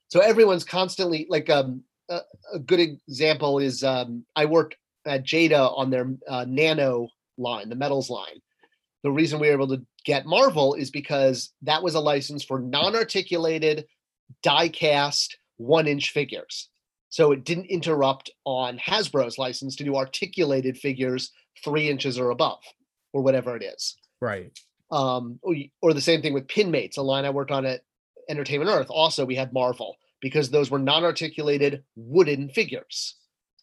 So everyone's constantly like um, a, a good example is um, I worked at Jada on their uh, Nano line, the metals line. The reason we were able to get Marvel is because that was a license for non-articulated die-cast one-inch figures. So it didn't interrupt on Hasbro's license to do articulated figures three inches or above, or whatever it is. Right. Um, or, or the same thing with Pinmates, a line I worked on at Entertainment Earth. Also, we had Marvel because those were non-articulated wooden figures.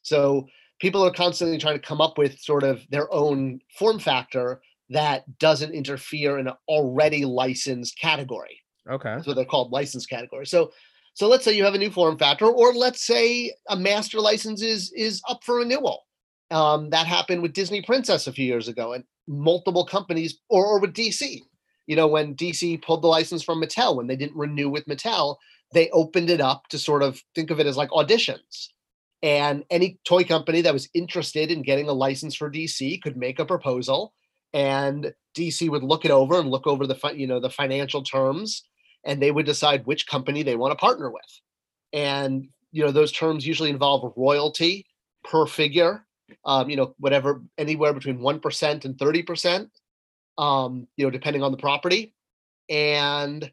So people are constantly trying to come up with sort of their own form factor that doesn't interfere in an already licensed category. Okay. So they're called licensed categories. So so let's say you have a new form factor, or let's say a master license is is up for renewal. Um, that happened with Disney Princess a few years ago, and multiple companies, or, or with DC. You know, when DC pulled the license from Mattel, when they didn't renew with Mattel, they opened it up to sort of think of it as like auditions. And any toy company that was interested in getting a license for DC could make a proposal, and DC would look it over and look over the you know the financial terms and they would decide which company they want to partner with. And you know those terms usually involve royalty per figure, um, you know whatever anywhere between one percent and thirty percent, um, you know depending on the property, and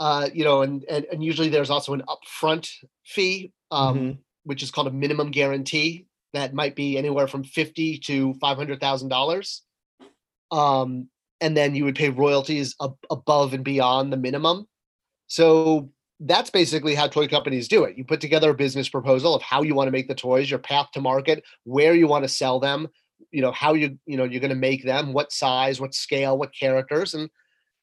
uh, you know and, and and usually there's also an upfront fee, um, mm-hmm. which is called a minimum guarantee that might be anywhere from fifty to five hundred thousand dollars. Um, and then you would pay royalties ab- above and beyond the minimum. So that's basically how toy companies do it. You put together a business proposal of how you want to make the toys, your path to market, where you want to sell them, you know how you you know you're going to make them, what size, what scale, what characters, and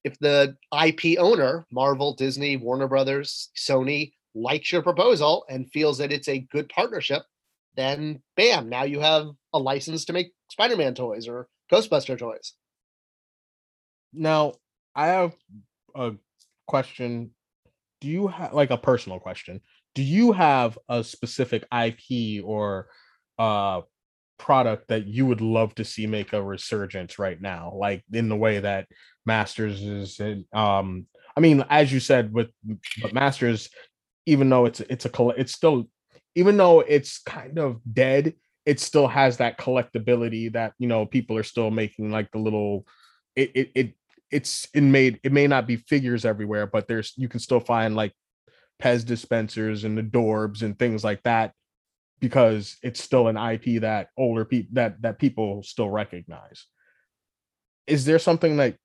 if the IP owner, Marvel, Disney, Warner Brothers, Sony, likes your proposal and feels that it's a good partnership, then bam, now you have a license to make Spider-Man toys or Ghostbuster toys. Now, I have a question. Do you have like a personal question? Do you have a specific IP or uh product that you would love to see make a resurgence right now like in the way that masters is and um i mean as you said with but masters even though it's it's a it's still even though it's kind of dead it still has that collectability that you know people are still making like the little it it, it it's in made it may not be figures everywhere but there's you can still find like pez dispensers and the Dorbz and things like that because it's still an ip that older people that that people still recognize. Is there something that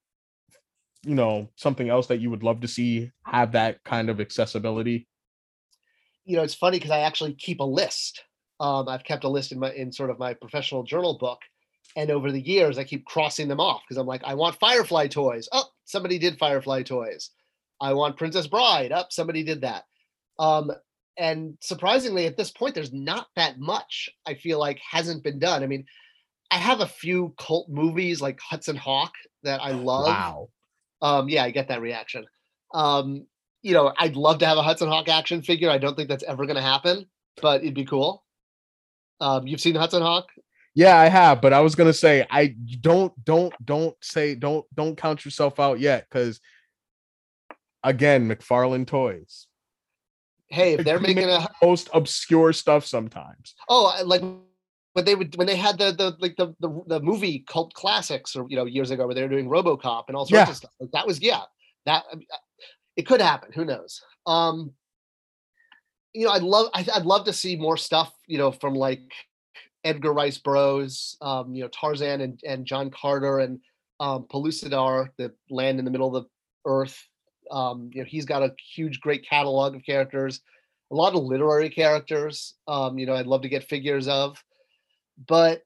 you know something else that you would love to see have that kind of accessibility? You know it's funny because i actually keep a list. Um, I've kept a list in my in sort of my professional journal book, and over the years I keep crossing them off because I'm like, I want Firefly toys. Oh, somebody did Firefly toys. I want Princess Bride. Up, oh, somebody did that. Um, and surprisingly, at this point, there's not that much. I feel like hasn't been done. I mean, I have a few cult movies like Hudson Hawk that I love. Wow. Um, yeah, I get that reaction. Um, you know, I'd love to have a Hudson Hawk action figure. I don't think that's ever going to happen, but it'd be cool. Um, you've seen Hudson Hawk? Yeah, I have, but I was gonna say I don't don't don't say don't don't count yourself out yet because again, McFarlane Toys. Hey, if they're making a most obscure stuff sometimes. Oh, like when they would when they had the the like the the, the movie cult classics or you know years ago where they were doing RoboCop and all sorts yeah. of stuff. Like that was yeah that it could happen. Who knows? Um, you know, I'd love I'd love to see more stuff, you know, from like Edgar Rice Burroughs, um, you know, Tarzan and, and John Carter and um, Pellucidar, the land in the middle of the earth. Um, you know, he's got a huge, great catalog of characters, a lot of literary characters. Um, you know, I'd love to get figures of, but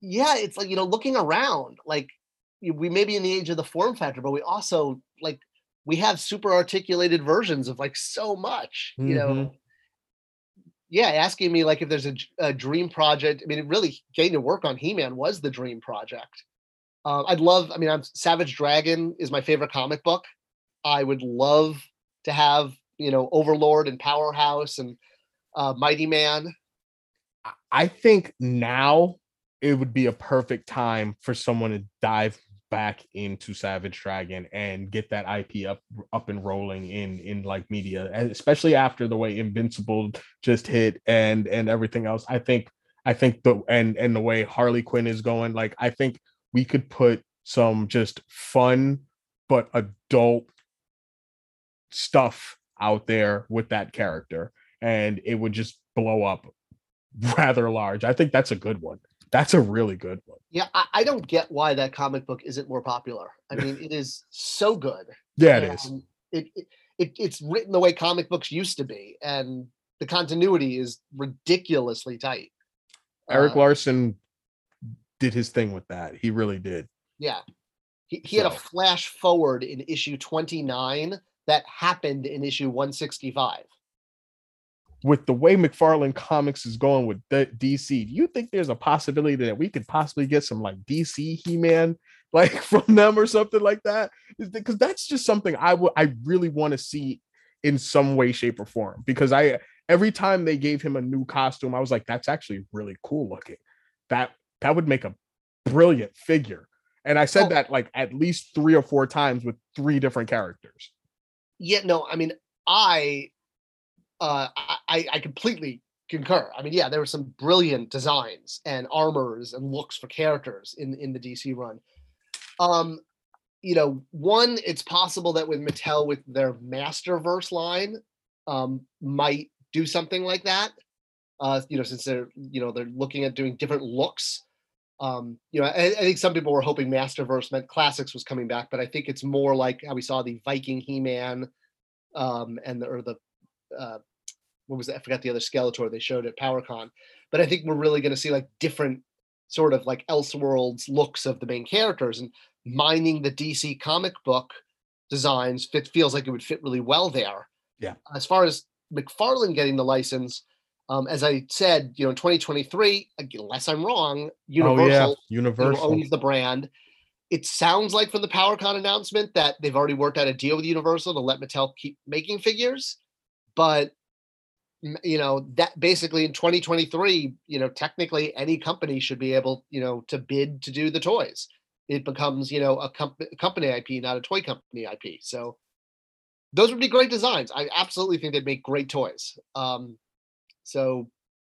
yeah, it's like you know, looking around, like we may be in the age of the form factor, but we also like we have super articulated versions of like so much, you mm-hmm. know yeah, asking me like if there's a, a dream project. I mean, it really getting to work on He-Man was the dream project. Uh, I'd love. I mean, I'm Savage Dragon is my favorite comic book. I would love to have you know Overlord and Powerhouse and uh, Mighty Man. I think now it would be a perfect time for someone to dive back into Savage Dragon and get that IP up up and rolling in in like media, especially after the way Invincible just hit and and everything else. I think I think the and and the way Harley Quinn is going, like I think we could put some just fun but adult stuff out there with that character and it would just blow up <laughs> rather large. I think that's a good one. That's a really good one. Yeah, I, I, don't get why that comic book isn't more popular. I mean, it is so good. Yeah, it is. It, it, it it's written the way comic books used to be, and the continuity is ridiculously tight. Erik uh, Larsen did his thing with that. He really did. Yeah. He, he so. had a flash forward in issue 29 that happened in issue 165 with the way McFarlane Comics is going with the DC, do you think there's a possibility that we could possibly get some like DC He-Man <laughs> like from them or something like that? Because that's just something I would I really want to see in some way, shape, or form. Because I every time they gave him a new costume, I was like, that's actually really cool looking. That that would make a brilliant figure. And I said oh. that like at least three or four times with three different characters. Yeah, no, I mean, I uh, I, I completely concur. I mean, yeah, there were some brilliant designs and armors and looks for characters in in the DC run. Um, you know, one, it's possible that with Mattel with their Masterverse line, um, might do something like that. Uh, you know, since they're you know they're looking at doing different looks. Um, you know, I, I think some people were hoping Masterverse meant classics was coming back, but I think it's more like how we saw the Viking He-Man um, and the or the uh, what was that? I forgot the other Skeletor they showed at PowerCon. But I think we're really going to see like different sort of like Elseworlds looks of the main characters and mining the DC comic book designs fit feels like it would fit really well there. Yeah. As far as McFarlane getting the license, um, as I said, you know, in 2023, unless I'm wrong, Universal, oh, yeah. Universal owns the brand. It sounds like from the PowerCon announcement that they've already worked out a deal with Universal to let Mattel keep making figures, but you know that basically in 2023 you know technically any company should be able you know to bid to do the toys. It becomes you know a, comp- company ip not a toy company ip so those would be great designs. I absolutely think they'd make great toys. Um so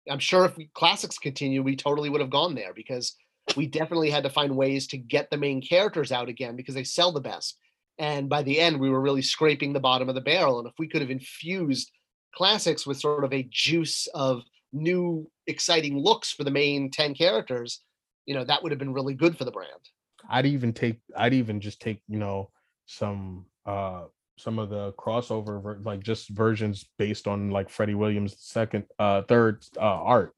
i'm sure if classics continue we totally would have gone there because we definitely had to find ways to get the main characters out again because they sell the best and by the end we were really scraping the bottom of the barrel and if we could have infused classics with sort of a juice of new exciting looks for the main 10 characters you know that would have been really good for the brand. I'd even take i'd even just take you know some uh some of the crossover ver- like just versions based on like freddie williams second uh third uh art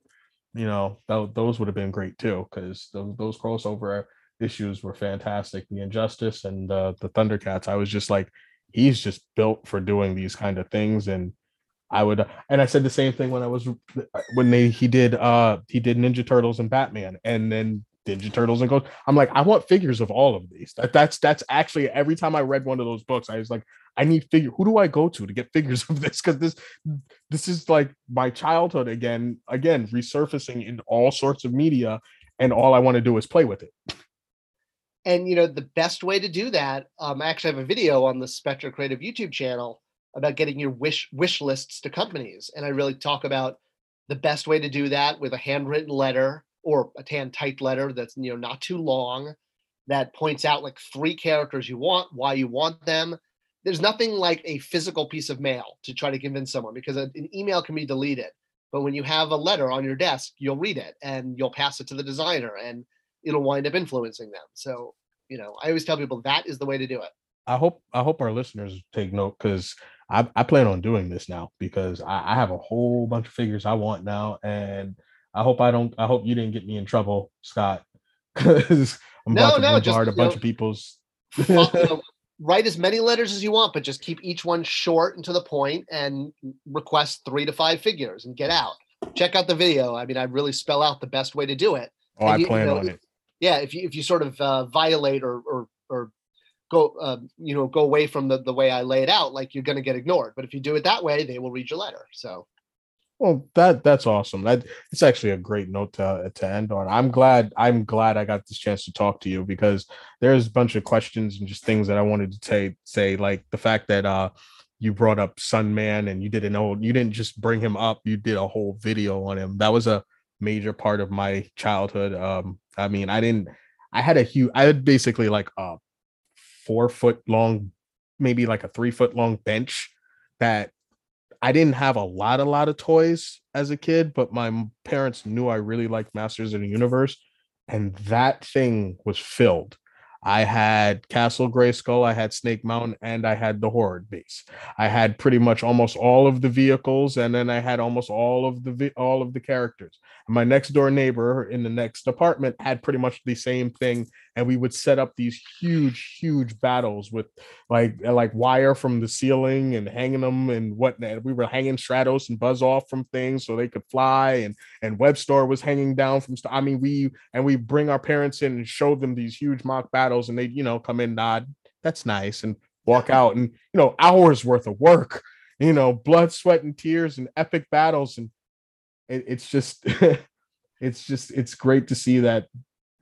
you know th- those would have been great too because those, those crossover issues were fantastic the injustice and uh, the thundercats i was just like he's just built for doing these kind of things and I would, and I said the same thing when I was when they he did uh he did Ninja Turtles and Batman, and then Ninja Turtles and Ghost. I'm like, I want figures of all of these. That, that's that's actually every time I read one of those books, I was like, I need figure. Who do I go to to get figures of this? Because this this is like my childhood again, again resurfacing in all sorts of media, and all I want to do is play with it. And you know, the best way to do that, um, I actually have a video on the Spector Creative YouTube channel about getting your wish wish lists to companies. And I really talk about the best way to do that with a handwritten letter or a hand typed letter that's you know not too long that points out like three characters you want, why you want them. There's nothing like a physical piece of mail to try to convince someone because an email can be deleted. But when you have a letter on your desk, you'll read it and you'll pass it to the designer and it'll wind up influencing them. So, you know, I always tell people that is the way to do it. I hope I hope our listeners take note because I, I plan on doing this now because I, I have a whole bunch of figures I want now, and I hope I don't. I hope you didn't get me in trouble, Scott, <laughs> because I'm no, about to no, bombard just, a bunch know, of people's. <laughs> write as many letters as you want, but just keep each one short and to the point, and request three to five figures and get out. Check out the video. I mean, I really spell out the best way to do it. Oh, and I you, plan you know, on it. Yeah, if you if you sort of uh, violate or or or go uh, you know go away from the, the way i lay it out like you're going to get ignored. But if you do it that way they will read your letter so. Well that that's awesome. That it's actually a great note to, to end on. I'm glad i'm glad i got this chance to talk to you because there's a bunch of questions and just things that i wanted to say say like the fact that uh you brought up Sunman and you didn't know you didn't just bring him up you did a whole video on him. That was a major part of my childhood um i mean i didn't i had a huge i had basically like a four foot long, maybe like a three foot long bench that I didn't have a lot, a lot of toys as a kid, but my parents knew I really liked Masters of the Universe. And that thing was filled I had Castle Grayskull, I had Snake Mountain, and I had the Horde base. I had pretty much almost all of the vehicles, and then I had almost all of the vi- all of the characters. And my next door neighbor in the next apartment had pretty much the same thing, and we would set up these huge, huge battles with like uh, like wire from the ceiling and hanging them and whatnot. We were hanging Stratos and Buzz-Off from things so they could fly, and and Webstor was hanging down from. St- I mean, we and we bring our parents in and show them these huge mock battles and they you know come in nod that's nice and walk out and you know hours worth of work you know blood sweat and tears and epic battles and it, it's just <laughs> it's just it's great to see that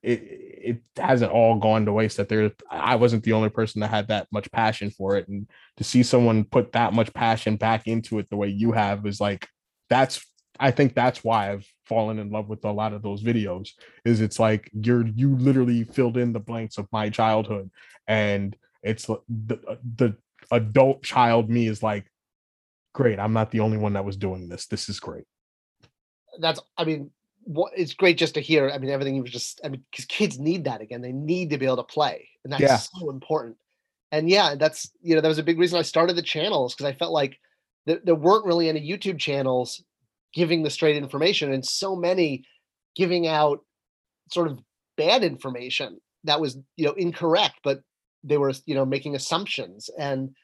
it it hasn't all gone to waste that there i wasn't the only person that had that much passion for it. And to see someone put that much passion back into it the way you have is like that's I think that's why I've fallen in love with a lot of those videos is it's like you're you literally filled in the blanks of my childhood. And it's the, the adult child me is like great I'm not the only one that was doing this. This is great. That's I mean what it's great just to hear I mean everything you was just I mean cuz kids need that again they need to be able to play and that's yeah. so important and yeah that's you know that was a big reason I started the channels because I felt like there, there weren't really any YouTube channels giving the straight information and so many giving out sort of bad information that was you know incorrect, but they were you know making assumptions and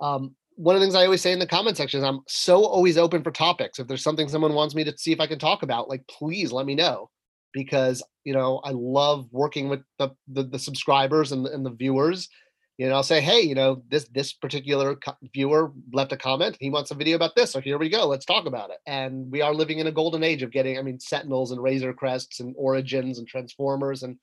um, one of the things I always say in the comment section is I'm so always open for topics. If there's something someone wants me to see if I can talk about, like please let me know because you know I love working with the the, the subscribers and, and the viewers. You know, I'll say, hey, you know, this this particular co- viewer left a comment. He wants a video about this, so here we go. Let's talk about it. And we are living in a golden age of getting, I mean, Sentinels and Razor Crests and Origins and Transformers and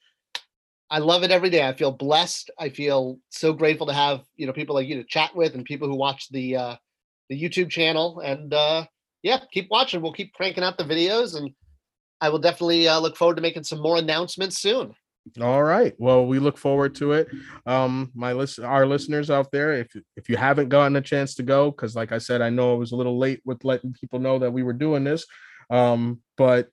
I love it every day. I feel blessed. I feel so grateful to have you know people like you to chat with and people who watch the uh, the YouTube channel. And uh, yeah, keep watching. We'll keep cranking out the videos, and I will definitely uh, look forward to making some more announcements soon. All right. Well, we look forward to it. Um, my list, our listeners out there, if if you haven't gotten a chance to go, because like I said, I know it was a little late with letting people know that we were doing this. Um, but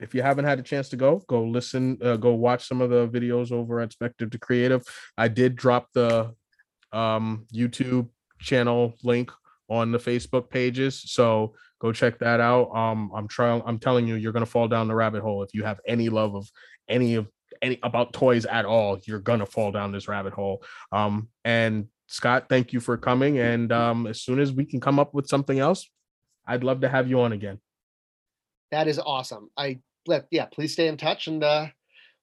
if you haven't had a chance to go, go listen, uh, go watch some of the videos over at Spector to Creative. I did drop the um, YouTube channel link on the Facebook pages, so go check that out. Um, I'm trying. I'm telling you, you're gonna fall down the rabbit hole if you have any love of any of any about toys at all. You're gonna fall down this rabbit hole. Um, and Scott, thank you for coming. And um, as soon as we can come up with something else, I'd love to have you on again. That is awesome. I let yeah, please stay in touch and uh,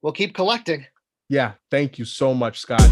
we'll keep collecting. Yeah, thank you so much, Scott.